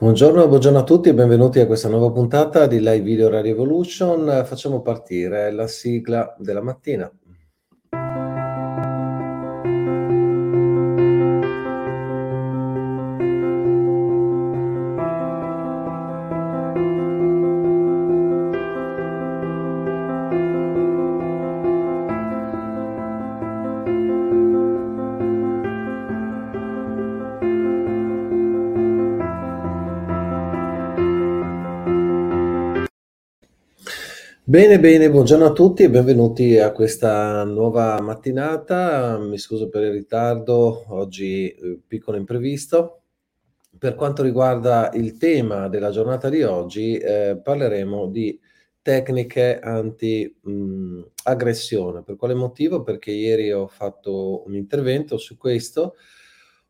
Buongiorno, buongiorno a tutti e benvenuti a questa nuova puntata di Live Video Radio Evolution. Facciamo partire la sigla della mattina. Bene, bene, buongiorno a tutti e benvenuti a questa nuova mattinata. Mi scuso per il ritardo, oggi eh, piccolo imprevisto. Per quanto riguarda il tema della giornata di oggi, eh, parleremo di tecniche anti-aggressione. Per quale motivo? Perché ieri ho fatto un intervento su questo.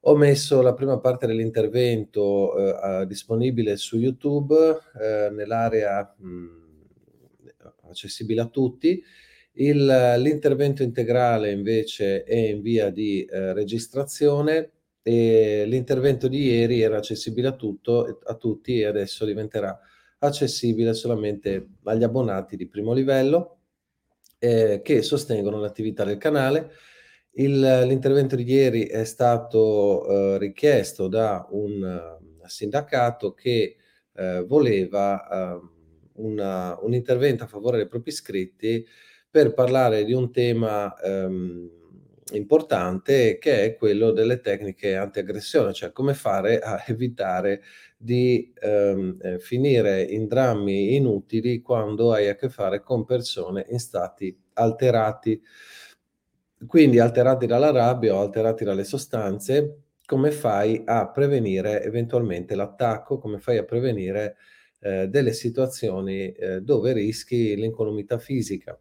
Ho messo la prima parte dell'intervento eh, disponibile su YouTube eh, nell'area mh, accessibile a tutti. Il, l'intervento integrale invece è in via di eh, registrazione e l'intervento di ieri era accessibile a, tutto, a tutti e adesso diventerà accessibile solamente agli abbonati di primo livello eh, che sostengono l'attività del canale. Il, l'intervento di ieri è stato eh, richiesto da un uh, sindacato che uh, voleva uh, una, un intervento a favore dei propri iscritti per parlare di un tema ehm, importante che è quello delle tecniche anti-aggressione, cioè come fare a evitare di ehm, eh, finire in drammi inutili quando hai a che fare con persone in stati alterati, quindi alterati dalla rabbia o alterati dalle sostanze, come fai a prevenire eventualmente l'attacco, come fai a prevenire eh, delle situazioni eh, dove rischi l'incolumità fisica.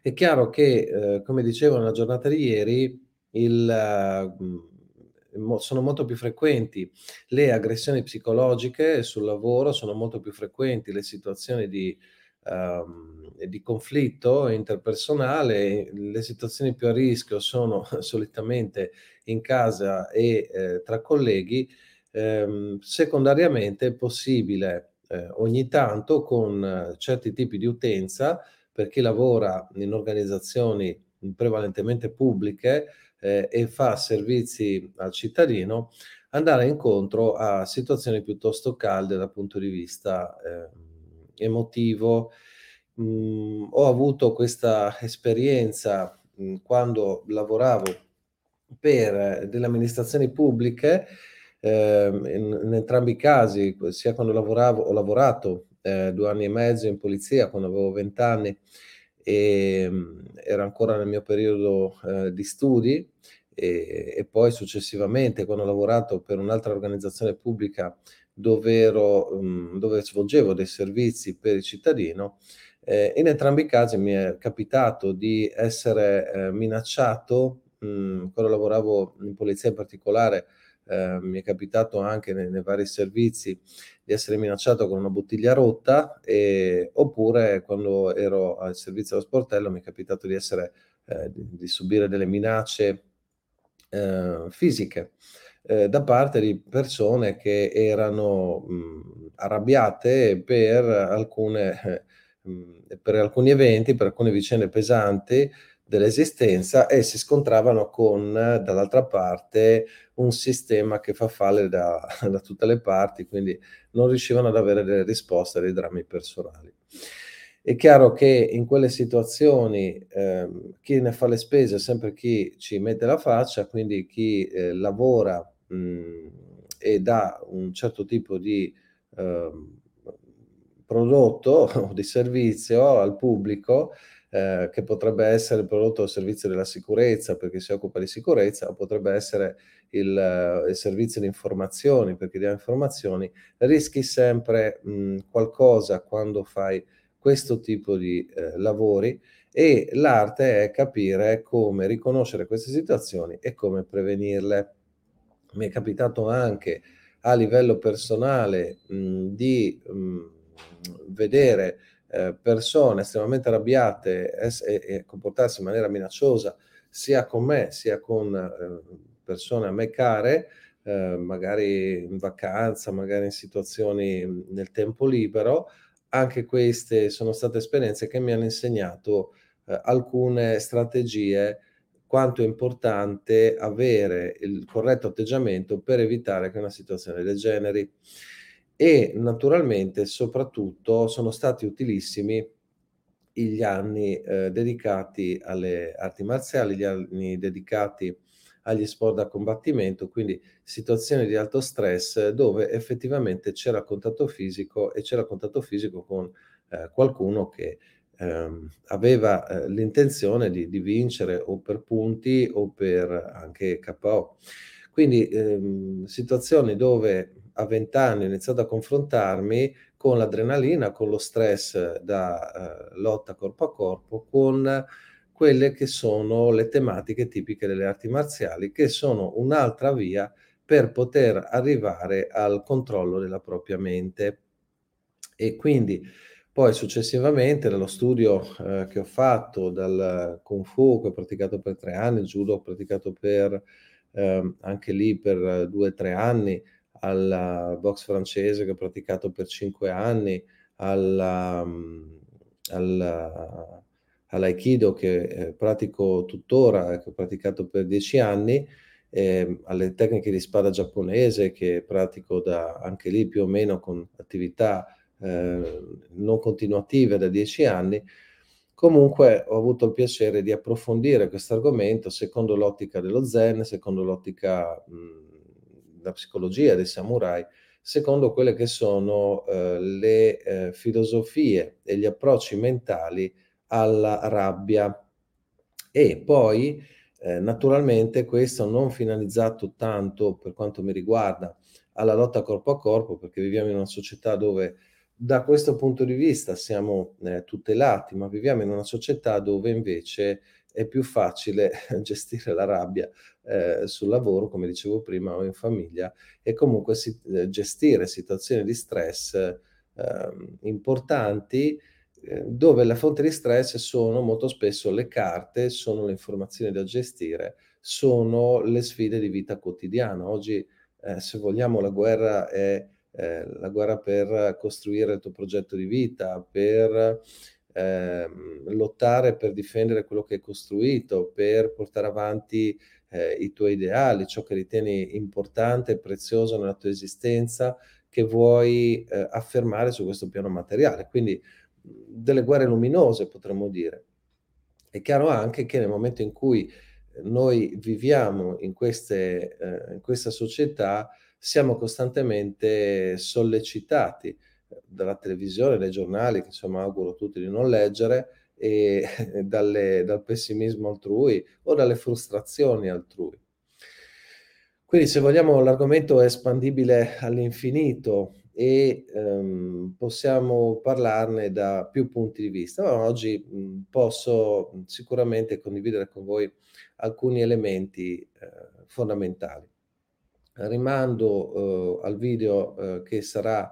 È chiaro che, eh, come dicevo nella giornata di ieri, il, uh, sono molto più frequenti le aggressioni psicologiche sul lavoro, sono molto più frequenti le situazioni di, um, di conflitto interpersonale, le situazioni più a rischio sono solitamente in casa e eh, tra colleghi Ehm, secondariamente è possibile eh, ogni tanto con eh, certi tipi di utenza, per chi lavora in organizzazioni prevalentemente pubbliche eh, e fa servizi al cittadino, andare incontro a situazioni piuttosto calde dal punto di vista eh, emotivo. Mm, ho avuto questa esperienza mh, quando lavoravo per delle amministrazioni pubbliche eh, in, in, entrambi i casi, sia quando lavoravo, ho lavorato eh, due anni e mezzo in polizia quando avevo vent'anni e mh, era ancora nel mio periodo eh, di studi e, e, poi successivamente quando ho lavorato per un'altra organizzazione pubblica dove, ero, mh, dove svolgevo dei servizi per il cittadino, eh, in entrambi i casi mi è capitato di essere eh, minacciato, mh, quando lavoravo in polizia in particolare, eh, mi è capitato anche nei, nei, vari servizi di essere minacciato con una bottiglia rotta e, oppure quando ero al servizio dello sportello mi è capitato di, essere, eh, di, di subire delle minacce eh, fisiche da parte di persone che erano mh, arrabbiate per, alcune, mh, per alcuni eventi, per alcune vicende pesanti dell'esistenza e si scontravano con dall'altra parte un sistema che fa falle da, da tutte le parti, quindi non riuscivano ad avere delle risposte ai drammi personali. È chiaro che in quelle situazioni eh, chi ne fa le spese è sempre chi ci mette la faccia, quindi chi eh, lavora mh, e dà un certo tipo di eh, prodotto o di servizio al pubblico, eh, che potrebbe essere il prodotto o servizio della sicurezza perché si occupa di sicurezza, o potrebbe essere il, il servizio di informazioni perché dà informazioni, rischi sempre mh, qualcosa quando fai questo tipo di eh, lavori e l'arte è capire come riconoscere queste situazioni e come prevenirle. Mi è capitato anche a livello personale mh, di mh, vedere eh, persone estremamente arrabbiate e, e, comportarsi in maniera minacciosa sia con me sia con eh, persone a me care, eh, magari in vacanza, magari in situazioni nel tempo libero, anche queste sono state esperienze che mi hanno insegnato eh, alcune strategie quanto è importante avere il corretto atteggiamento per evitare che una situazione del genere e naturalmente soprattutto sono stati utilissimi gli anni eh, dedicati alle arti marziali, gli anni dedicati agli sport da combattimento, quindi situazioni di alto stress dove effettivamente c'era contatto fisico e c'era contatto fisico con eh, qualcuno che ehm, aveva eh, l'intenzione di, di, vincere o per punti o per anche KO. Quindi ehm, situazioni dove a 20 anni ho iniziato a confrontarmi con l'adrenalina, con lo stress da eh, lotta corpo a corpo, con quelle che sono le tematiche tipiche delle arti marziali, che sono un'altra via per poter arrivare al controllo della propria mente. E quindi poi successivamente dallo studio eh, che ho fatto, dal Kung Fu che ho praticato per tre anni, il Judo ho praticato per eh, anche lì per due o tre anni, al box francese che ho praticato per cinque anni, alla, alla all'aikido che eh, pratico tuttora, che ho praticato per dieci anni, eh, alle tecniche di spada giapponese che pratico da anche lì più o meno con attività eh, non continuative da dieci anni. Comunque ho avuto il piacere di approfondire questo argomento secondo l'ottica dello zen, secondo l'ottica della psicologia dei samurai, secondo quelle che sono eh, le eh, filosofie e gli approcci mentali alla rabbia. E poi, eh, naturalmente, questo non finalizzato tanto, per quanto mi riguarda, alla lotta corpo a corpo, perché viviamo in una società dove da questo punto di vista siamo eh, tutelati, ma viviamo in una società dove invece è più facile gestire la rabbia eh, sul lavoro, come dicevo prima, o in famiglia, e comunque si, eh, gestire situazioni di stress ehm, importanti eh, dove la fonte di stress sono molto spesso le carte, sono le informazioni da gestire, sono le sfide di vita quotidiana. Oggi, eh, se vogliamo, la guerra è eh, la guerra per costruire il tuo progetto di vita, per eh, lottare per difendere quello che hai costruito, per portare avanti eh, i tuoi ideali, ciò che ritieni importante e prezioso nella tua esistenza, che vuoi eh, affermare su questo piano materiale. Quindi delle guerre luminose, potremmo dire. È chiaro anche che nel momento in cui noi viviamo in, queste, eh, in questa società, siamo costantemente sollecitati dalla televisione, dai giornali, che insomma auguro a tutti di non leggere, e dalle, dal pessimismo altrui o dalle frustrazioni altrui. Quindi se vogliamo l'argomento è espandibile all'infinito e ehm, possiamo parlarne da più punti di vista. Ma oggi mh, posso sicuramente condividere con voi alcuni elementi eh, fondamentali. Rimando eh, al video eh, che sarà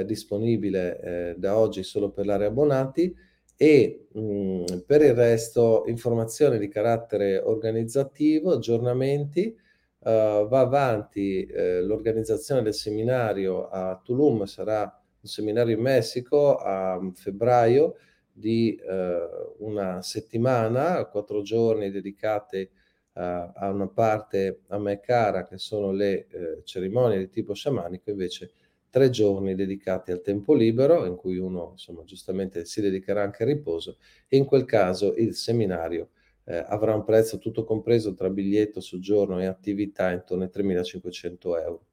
eh, disponibile eh, da oggi solo per l'area abbonati e mh, per il resto informazioni di carattere organizzativo, aggiornamenti, Uh, va avanti eh, l'organizzazione del seminario a Tulum, sarà un seminario in Messico a febbraio di eh, una settimana, quattro giorni dedicati a, a una parte a me cara che sono le eh, cerimonie di tipo sciamanico, invece tre giorni dedicati al tempo libero, in cui uno insomma giustamente si dedicherà anche al riposo, e in quel caso il seminario eh, avrà un prezzo tutto compreso tra biglietto, soggiorno e attività intorno ai 3.500 euro.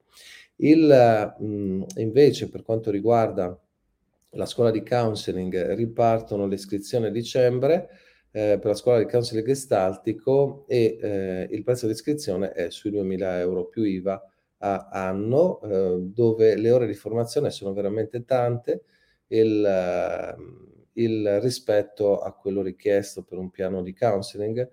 Il, mh, invece, per quanto riguarda la scuola di counseling, ripartono le iscrizioni a dicembre eh, per la scuola di counseling gestaltico e eh, il prezzo di iscrizione è sui 2.000 euro più IVA a anno, eh, dove le ore di formazione sono veramente tante. Il, ehm, il rispetto a quello richiesto per un piano di counseling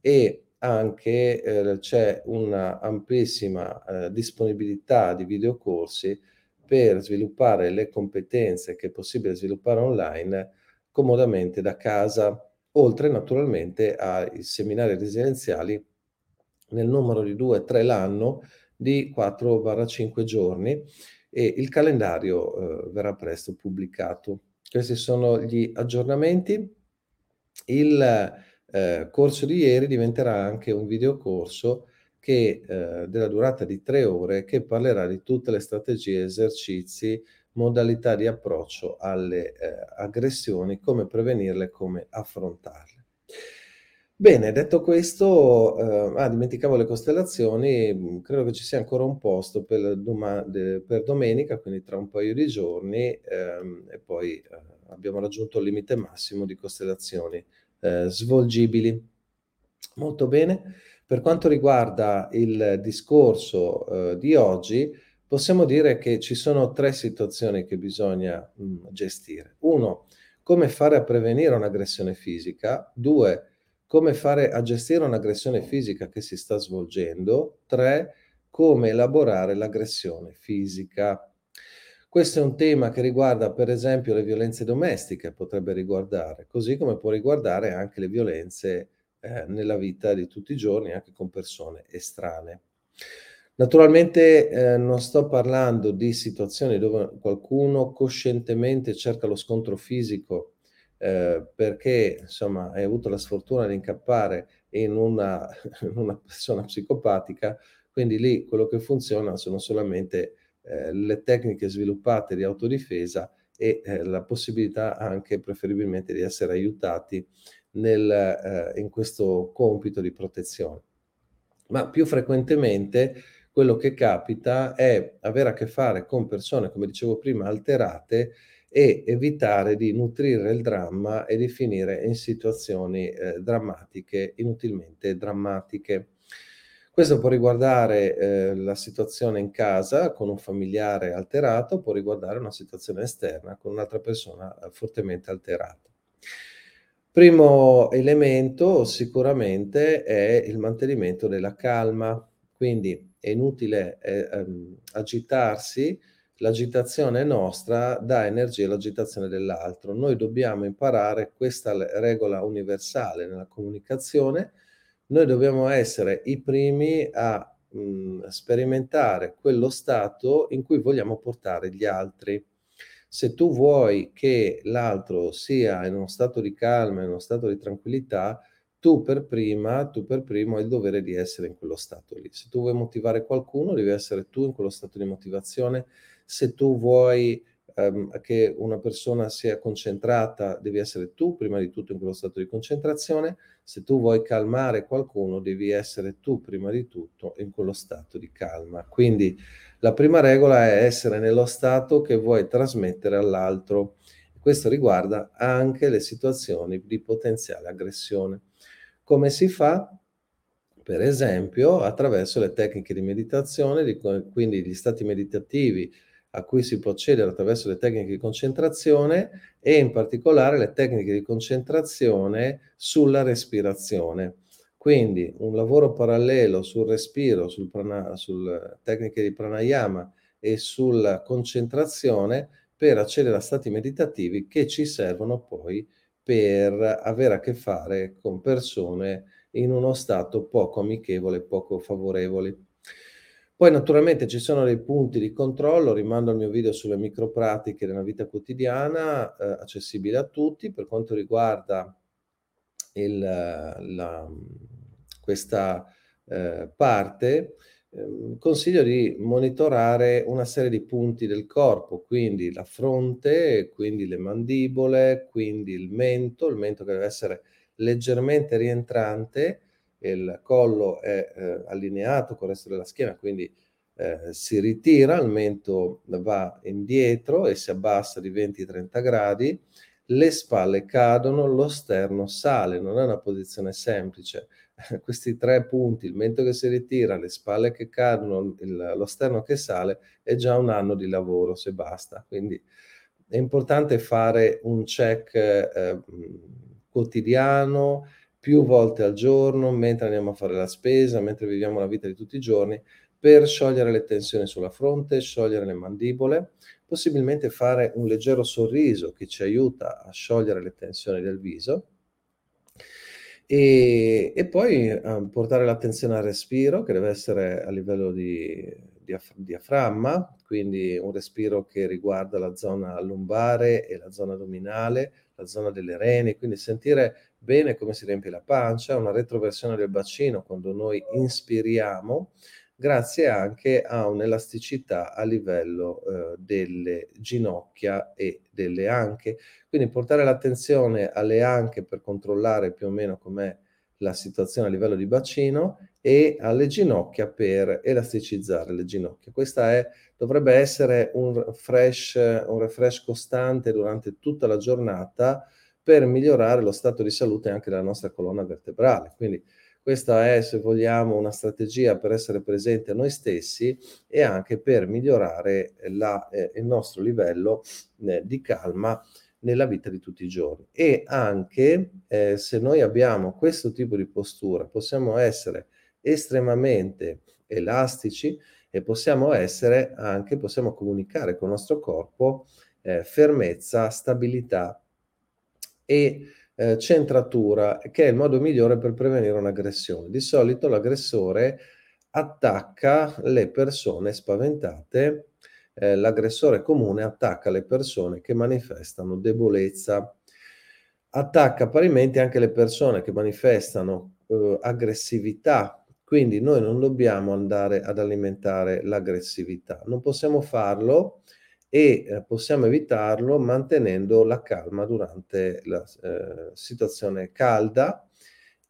e anche eh, c'è una amplissima eh, disponibilità di videocorsi per sviluppare le competenze che è possibile sviluppare online comodamente da casa, oltre naturalmente ai seminari residenziali nel numero di 2-3 l'anno di 4-5 giorni e il calendario eh, verrà presto pubblicato. Questi sono gli aggiornamenti. Il eh, corso di ieri diventerà anche un videocorso che, eh, della durata di tre ore che parlerà di tutte le strategie, esercizi, modalità di approccio alle eh, aggressioni, come prevenirle, come affrontarle. Bene, detto questo, eh, ah, dimenticavo le costellazioni, mm, credo che ci sia ancora un posto per, doma- de- per domenica, quindi tra un paio di giorni, ehm, e poi eh, abbiamo raggiunto il limite massimo di costellazioni eh, svolgibili. Molto bene. Per quanto riguarda il discorso eh, di oggi, possiamo dire che ci sono tre situazioni che bisogna mh, mm, gestire. Uno, come fare a prevenire un'aggressione fisica. Due, come fare a gestire un'aggressione fisica che si sta svolgendo. Tre, come elaborare l'aggressione fisica. Questo è un tema che riguarda per esempio le violenze domestiche, potrebbe riguardare, così come può riguardare anche le violenze eh, nella vita di tutti i giorni, anche con persone estranee. Naturalmente eh, non sto parlando di situazioni dove qualcuno coscientemente cerca lo scontro fisico eh, perché insomma hai avuto la sfortuna di incappare in una, in una, persona psicopatica, quindi lì quello che funziona sono solamente eh, le tecniche sviluppate di autodifesa e eh, la possibilità anche preferibilmente di essere aiutati nel, eh, in questo compito di protezione. Ma più frequentemente quello che capita è avere a che fare con persone, come dicevo prima, alterate e evitare di nutrire il dramma e di finire in situazioni eh, drammatiche, inutilmente drammatiche. Questo può riguardare eh, la situazione in casa con un familiare alterato, può riguardare una situazione esterna con un'altra persona eh, fortemente alterata. Primo elemento sicuramente è il mantenimento della calma, quindi è inutile eh, ehm, agitarsi, l'agitazione nostra dà energia all'agitazione dell'altro. Noi dobbiamo imparare questa regola universale nella comunicazione. Noi dobbiamo essere i primi a mh, sperimentare quello stato in cui vogliamo portare gli altri. Se tu vuoi che l'altro sia in uno stato di calma, in uno stato di tranquillità, tu per prima, tu per primo hai il dovere di essere in quello stato lì. Se tu vuoi motivare qualcuno, devi essere tu in quello stato di motivazione se tu vuoi um, che una persona sia concentrata, devi essere tu prima di tutto in quello stato di concentrazione, se tu vuoi calmare qualcuno, devi essere tu prima di tutto in quello stato di calma. Quindi la prima regola è essere nello stato che vuoi trasmettere all'altro. Questo riguarda anche le situazioni di potenziale aggressione. Come si fa? Per esempio attraverso le tecniche di meditazione, quindi gli stati meditativi, a cui si può accedere attraverso le tecniche di concentrazione e in particolare le tecniche di concentrazione sulla respirazione. Quindi un lavoro parallelo sul respiro, sul prana, sulle tecniche di pranayama e sulla concentrazione per accedere a stati meditativi che ci servono poi per avere a che fare con persone in uno stato poco amichevole, poco favorevoli. Poi naturalmente ci sono dei punti di controllo, rimando al mio video sulle micropratiche della vita quotidiana, eh, accessibile a tutti. Per quanto riguarda il, la, questa eh, parte, eh, consiglio di monitorare una serie di punti del corpo, quindi la fronte, quindi le mandibole, quindi il mento, il mento che deve essere leggermente rientrante, il collo è eh, allineato con il resto della schiena, quindi eh, si ritira, il mento va indietro e si abbassa di 20-30 gradi, le spalle cadono, lo sterno sale, non è una posizione semplice. Questi tre punti, il mento che si ritira, le spalle che cadono, il, lo sterno che sale, è già un anno di lavoro se basta. Quindi è importante fare un check eh, quotidiano, più volte al giorno, mentre andiamo a fare la spesa, mentre viviamo la vita di tutti i giorni, per sciogliere le tensioni sulla fronte, sciogliere le mandibole, possibilmente fare un leggero sorriso che ci aiuta a sciogliere le tensioni del viso e, e poi eh, portare l'attenzione al respiro che deve essere a livello di, di diaframma, quindi un respiro che riguarda la zona lombare e la zona addominale, la zona delle reni, quindi sentire bene come si riempie la pancia, una retroversione del bacino quando noi inspiriamo, grazie anche a un'elasticità a livello eh, delle ginocchia e delle anche. Quindi portare l'attenzione alle anche per controllare più o meno com'è la situazione a livello di bacino e alle ginocchia per elasticizzare le ginocchia. Questa è, dovrebbe essere un, fresh, un refresh costante durante tutta la giornata per migliorare lo stato di salute anche della nostra colonna vertebrale. Quindi questa è, se vogliamo, una strategia per essere presenti a noi stessi e anche per migliorare la, eh, il nostro livello eh, di calma nella vita di tutti i giorni. E anche eh, se noi abbiamo questo tipo di postura, possiamo essere estremamente elastici e possiamo essere anche, possiamo comunicare con il nostro corpo eh, fermezza, stabilità e eh, centratura, che è il modo migliore per prevenire un'aggressione. Di solito l'aggressore attacca le persone spaventate, eh, l'aggressore comune attacca le persone che manifestano debolezza, attacca parimenti anche le persone che manifestano eh, aggressività, quindi noi non dobbiamo andare ad alimentare l'aggressività, non possiamo farlo e eh, possiamo evitarlo mantenendo la calma durante la eh, situazione calda.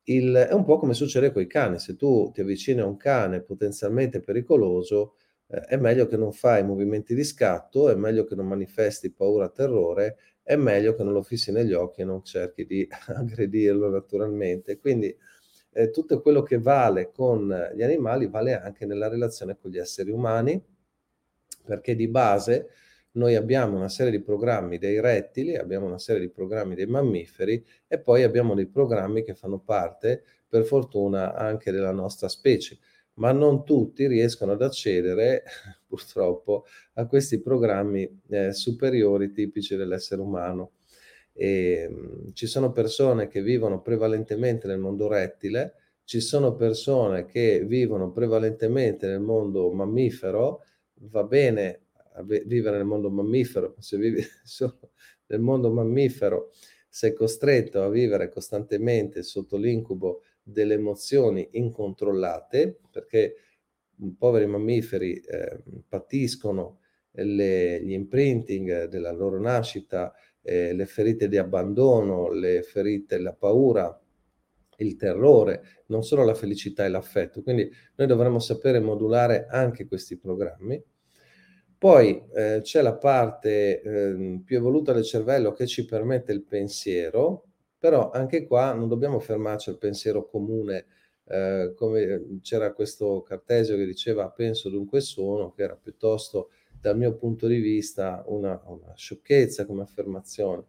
Il, è un po' come succede con i cani, se tu ti avvicini a un cane potenzialmente pericoloso, eh, è meglio che non fai movimenti di scatto, è meglio che non manifesti paura, terrore, è meglio che non lo fissi negli occhi e non cerchi di aggredirlo naturalmente. Quindi eh, tutto quello che vale con gli animali vale anche nella relazione con gli esseri umani, perché di base noi abbiamo una serie di programmi dei rettili, abbiamo una serie di programmi dei mammiferi e poi abbiamo dei programmi che fanno parte, per fortuna, anche della nostra specie. Ma non tutti riescono ad accedere, purtroppo, a questi programmi eh, superiori tipici dell'essere umano. E, mh, mm, ci sono persone che vivono prevalentemente nel mondo rettile, ci sono persone che vivono prevalentemente nel mondo mammifero, va bene vivere nel mondo mammifero, se vivi solo nel mondo mammifero sei costretto a vivere costantemente sotto l'incubo delle emozioni incontrollate, perché poveri mammiferi eh, patiscono le, gli imprinting della loro nascita, eh, le ferite di abbandono, le ferite, la paura, il terrore, non solo la felicità e l'affetto. Quindi noi dovremmo sapere modulare anche questi programmi poi eh, c'è la parte eh, più evoluta del cervello che ci permette il pensiero, però anche qua non dobbiamo fermarci al pensiero comune, eh, come c'era questo Cartesio che diceva penso dunque sono, che era piuttosto dal mio punto di vista una, una sciocchezza come affermazione.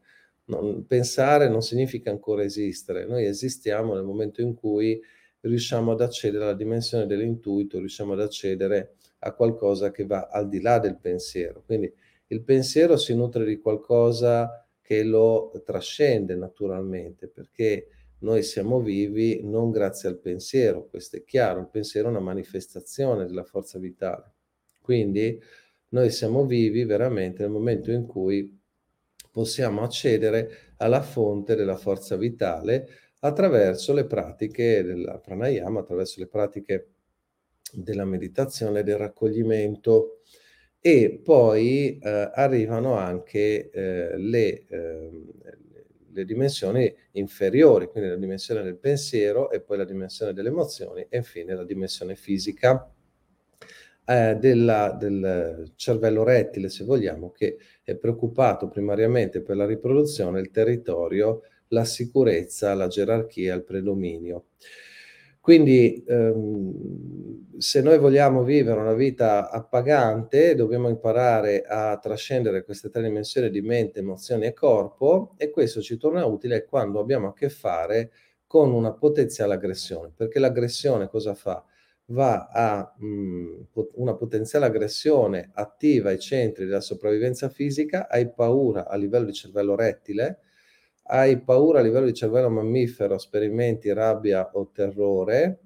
Non, pensare non significa ancora esistere, noi esistiamo nel momento in cui riusciamo ad accedere alla dimensione dell'intuito, riusciamo ad accedere a qualcosa che va al di là del pensiero. Quindi il pensiero si nutre di qualcosa che lo trascende naturalmente, perché noi siamo vivi non grazie al pensiero, questo è chiaro, il pensiero è una manifestazione della forza vitale. Quindi noi siamo vivi veramente nel momento in cui possiamo accedere alla fonte della forza vitale attraverso le pratiche della pranayama, attraverso le pratiche della meditazione, del raccoglimento e poi eh, arrivano anche eh, le, eh, le dimensioni inferiori, quindi la dimensione del pensiero e poi la dimensione delle emozioni e infine la dimensione fisica eh, della, del cervello rettile, se vogliamo, che è preoccupato primariamente per la riproduzione, il territorio, la sicurezza, la gerarchia, il predominio. Quindi ehm, se noi vogliamo vivere una vita appagante, dobbiamo imparare a trascendere queste tre dimensioni di mente, emozioni e corpo e questo ci torna utile quando abbiamo a che fare con una potenziale aggressione, perché l'aggressione cosa fa? Va a mh, mm, una potenziale aggressione attiva ai centri della sopravvivenza fisica, hai paura a livello di cervello rettile, hai paura a livello di cervello mammifero, sperimenti rabbia o terrore,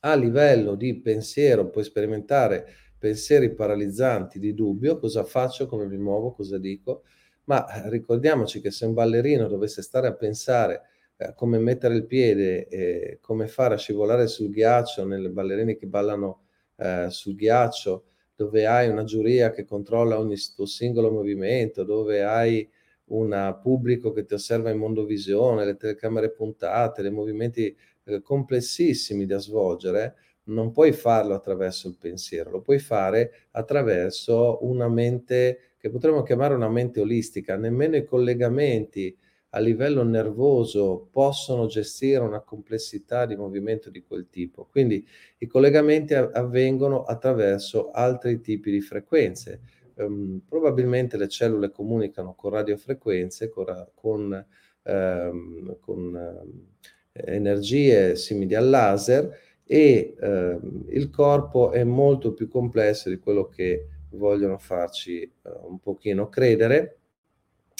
a livello di pensiero puoi sperimentare pensieri paralizzanti di dubbio, cosa faccio, come mi muovo, cosa dico, ma eh, ricordiamoci che se un ballerino dovesse stare a pensare eh, come mettere il piede e come fare a scivolare sul ghiaccio nelle ballerine che ballano eh, sul ghiaccio, dove hai una giuria che controlla ogni tuo singolo movimento, dove hai un pubblico che ti osserva in mondovisione, le telecamere puntate, dei movimenti eh, complessissimi da svolgere, non puoi farlo attraverso il pensiero, lo puoi fare attraverso una mente che potremmo chiamare una mente olistica. Nemmeno i collegamenti a livello nervoso possono gestire una complessità di movimento di quel tipo. Quindi i collegamenti avvengono attraverso altri tipi di frequenze ehm, probabilmente le cellule comunicano con radiofrequenze, con, con, ehm, con eh, energie simili al laser e ehm, il corpo è molto più complesso di quello che vogliono farci eh, un pochino credere.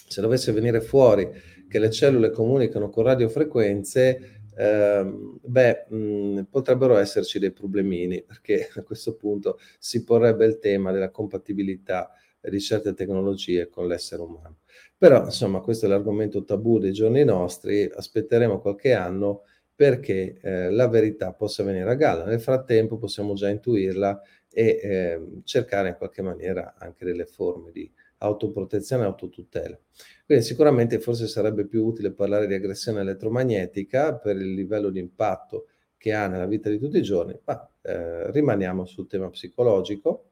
Se dovesse venire fuori che le cellule comunicano con radiofrequenze, Uh, beh, mh, potrebbero esserci dei problemini perché a questo punto si porrebbe il tema della compatibilità di certe tecnologie con l'essere umano. Però, insomma, questo è l'argomento tabù dei giorni nostri, aspetteremo qualche anno perché eh, la verità possa venire a galla. Nel frattempo possiamo già intuirla e eh, cercare in qualche maniera anche delle forme di autoprotezione e autotutela. Quindi sicuramente forse sarebbe più utile parlare di aggressione elettromagnetica per il livello di impatto che ha nella vita di tutti i giorni, ma eh, rimaniamo sul tema psicologico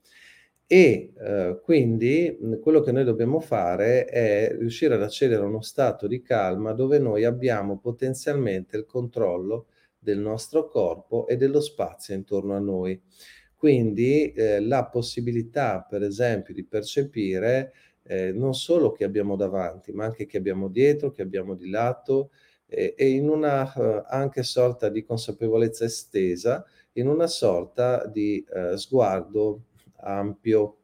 e eh, quindi quello che noi dobbiamo fare è riuscire ad accedere a uno stato di calma dove noi abbiamo potenzialmente il controllo del nostro corpo e dello spazio intorno a noi. Quindi eh, la possibilità, per esempio, di percepire eh, non solo che abbiamo davanti, ma anche che abbiamo dietro, che abbiamo di lato, eh, e in una uh, anche sorta di consapevolezza estesa, in una sorta di uh, sguardo ampio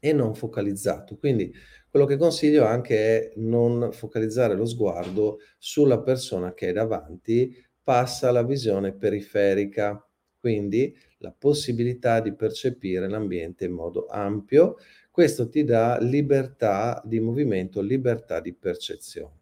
e non focalizzato. Quindi quello che consiglio anche è non focalizzare lo sguardo sulla persona che è davanti, passa alla visione periferica, quindi la possibilità di percepire l'ambiente in modo ampio. Questo ti dà libertà di movimento, libertà di percezione.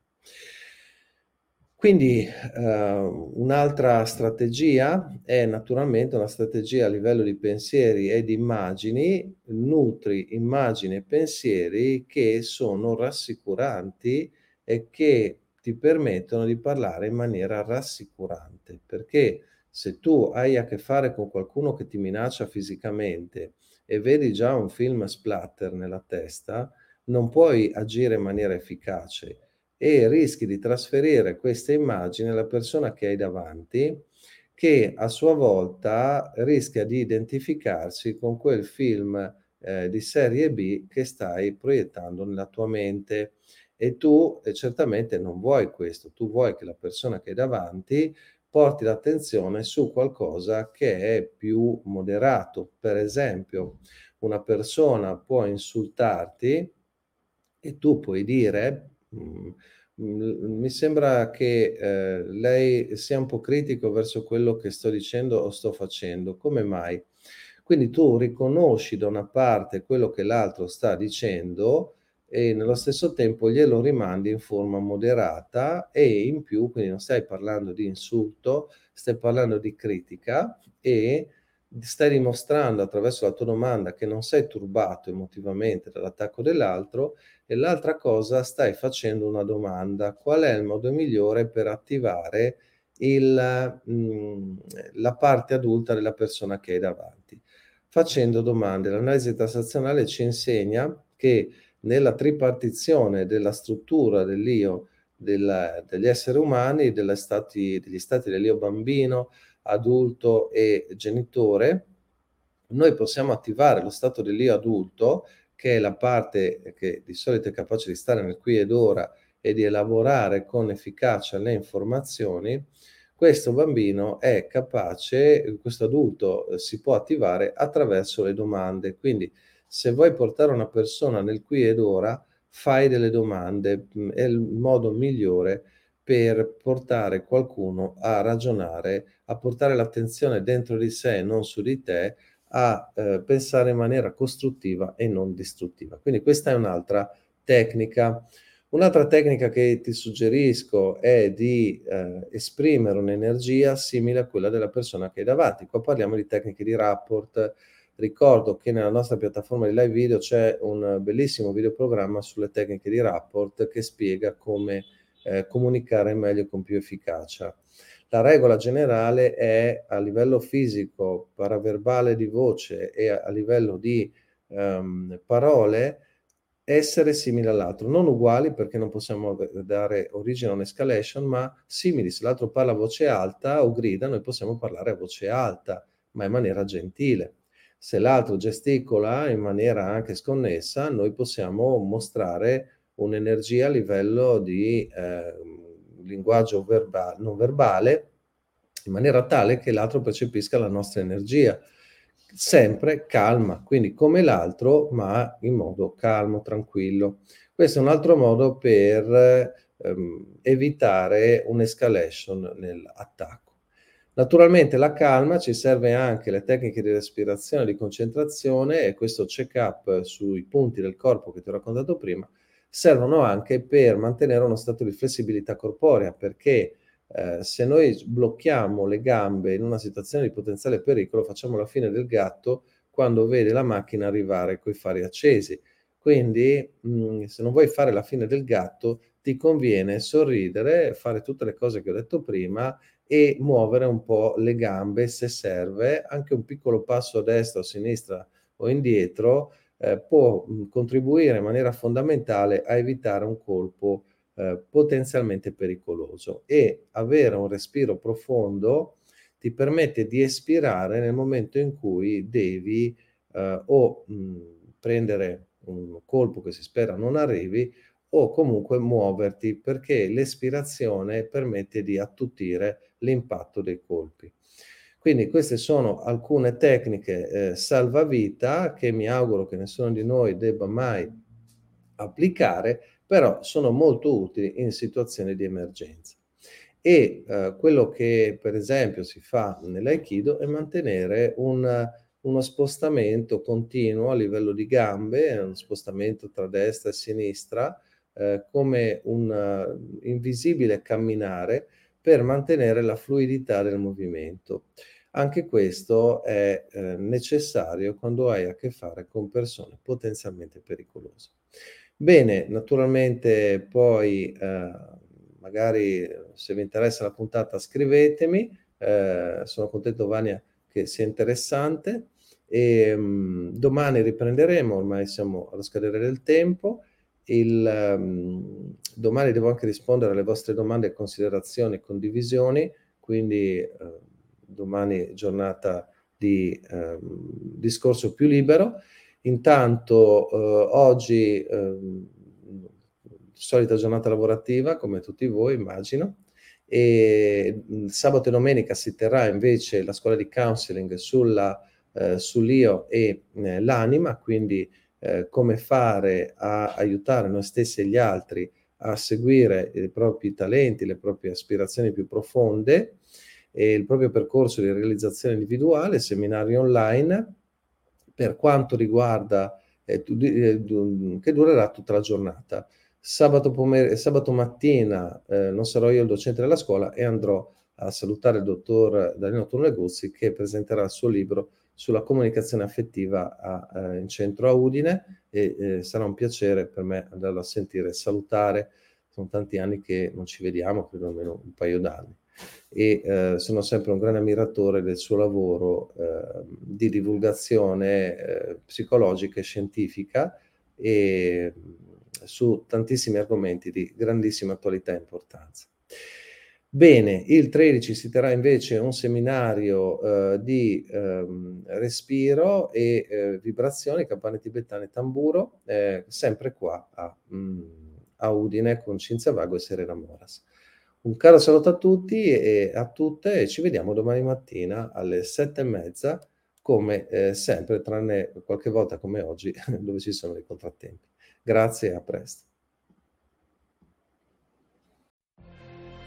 Quindi eh, un'altra strategia è naturalmente una strategia a livello di pensieri e di immagini, nutri immagini e pensieri che sono rassicuranti e che ti permettono di parlare in maniera rassicurante, perché se tu hai a che fare con qualcuno che ti minaccia fisicamente e vedi già un film splatter nella testa, non puoi agire in maniera efficace e rischi di trasferire queste immagini alla persona che hai davanti che a sua volta rischia di identificarsi con quel film eh, di serie B che stai proiettando nella tua mente. E tu eh, certamente non vuoi questo, tu vuoi che la persona che hai davanti porti l'attenzione su qualcosa che è più moderato. Per esempio, una persona può insultarti e tu puoi dire Mm, mi sembra che eh, lei sia un po' critico verso quello che sto dicendo o sto facendo. Come mai? Quindi tu riconosci da una parte quello che l'altro sta dicendo e nello stesso tempo glielo rimandi in forma moderata e in più, quindi non stai parlando di insulto, stai parlando di critica e stai dimostrando attraverso la tua domanda che non sei turbato emotivamente dall'attacco dell'altro e l'altra cosa stai facendo una domanda, qual è il modo migliore per attivare il, mh, mm, la parte adulta della persona che hai davanti? Facendo domande. L'analisi transazionale ci insegna che nella tripartizione della struttura dell'io della, degli esseri umani, stati, degli stati dell'io bambino, adulto e genitore, noi possiamo attivare lo stato dell'io adulto che è la parte che di solito è capace di stare nel qui ed ora e di elaborare con efficacia le informazioni, questo bambino è capace, questo adulto eh, si può attivare attraverso le domande. Quindi se vuoi portare una persona nel qui ed ora, fai delle domande, mm, è il modo migliore per portare qualcuno a ragionare, a portare l'attenzione dentro di sé, non su di te, a eh, pensare in maniera costruttiva e non distruttiva. Quindi questa è un'altra tecnica. Un'altra tecnica che ti suggerisco è di eh, esprimere un'energia simile a quella della persona che hai davanti. Qua parliamo di tecniche di rapport. Ricordo che nella nostra piattaforma di live video c'è un bellissimo videoprogramma sulle tecniche di rapport che spiega come eh, comunicare meglio con più efficacia. La regola generale è a livello fisico, paraverbale di voce e a, livello di um, parole essere simili all'altro, non uguali perché non possiamo dare origine a un'escalation, ma simili. Se l'altro parla a voce alta o grida, noi possiamo parlare a voce alta, ma in maniera gentile. Se l'altro gesticola in maniera anche sconnessa, noi possiamo mostrare un'energia a livello di eh, linguaggio verba- non verbale in maniera tale che l'altro percepisca la nostra energia. Sempre calma, quindi come l'altro, ma in modo calmo, tranquillo. Questo è un altro modo per ehm, evitare un'escalation nell'attacco. Naturalmente la calma ci serve anche le tecniche di respirazione, di concentrazione e questo check-up sui punti del corpo che ti ho raccontato prima servono anche per mantenere uno stato di flessibilità corporea, perché eh, se noi blocchiamo le gambe in una situazione di potenziale pericolo, facciamo la fine del gatto quando vede la macchina arrivare coi fari accesi. Quindi, mh, mm, se non vuoi fare la fine del gatto, ti conviene sorridere, fare tutte le cose che ho detto prima e muovere un po' le gambe se serve, anche un piccolo passo a destra a sinistra o indietro eh, può mh, contribuire in maniera fondamentale a evitare un colpo eh, potenzialmente pericoloso. E avere un respiro profondo ti permette di espirare nel momento in cui devi eh, o mh, prendere un colpo che si spera non arrivi o comunque muoverti perché l'espirazione permette di attutire l'impatto dei colpi. Quindi queste sono alcune tecniche eh, salvavita che mi auguro che nessuno di noi debba mai applicare, però sono molto utili in situazioni di emergenza. E eh, quello che per esempio si fa nell'aikido è mantenere un, uno spostamento continuo a livello di gambe, uno spostamento tra destra e sinistra, eh, come un uh, invisibile camminare per mantenere la fluidità del movimento. Anche questo è eh, necessario quando hai a che fare con persone potenzialmente pericolose. Bene, naturalmente poi eh, magari se vi interessa la puntata scrivetemi, eh, sono contento Vania che sia interessante e mh, mm, domani riprenderemo, ormai siamo allo scadere del tempo il, um, domani devo anche rispondere alle vostre domande, considerazioni e condivisioni, quindi uh, domani giornata di uh, discorso più libero. Intanto uh, oggi solita giornata lavorativa come tutti voi immagino e sabato e domenica si terrà invece la scuola di counseling sulla, eh, sull'io e eh, l'anima, quindi eh, come fare a aiutare noi stessi e gli altri a seguire i propri talenti, le proprie aspirazioni più profonde e il proprio percorso di realizzazione individuale, seminari online, per quanto riguarda eh, eh che durerà tutta la giornata. Sabato, pomer- sabato mattina eh, non sarò io il docente della scuola e andrò a salutare il dottor Danilo Torneguzzi che presenterà il suo libro sulla comunicazione affettiva a, eh, in centro a Udine e eh, sarà un piacere per me andarlo a sentire, salutare, sono tanti anni che non ci vediamo, credo almeno un paio d'anni e eh, sono sempre un grande ammiratore del suo lavoro eh, di divulgazione eh, psicologica e scientifica e su tantissimi argomenti di grandissima attualità e importanza. Bene, il 13 si terrà invece un seminario eh, di ehm, respiro e eh, vibrazioni, campane tibetane e tamburo, eh, sempre qua a, mh, mm, a, Udine con Cinzia Vago e Serena Moras. Un caro saluto a tutti e a tutte e ci vediamo domani mattina alle sette e mezza, come eh, sempre, tranne qualche volta come oggi, dove ci sono dei contrattempi. Grazie e a presto.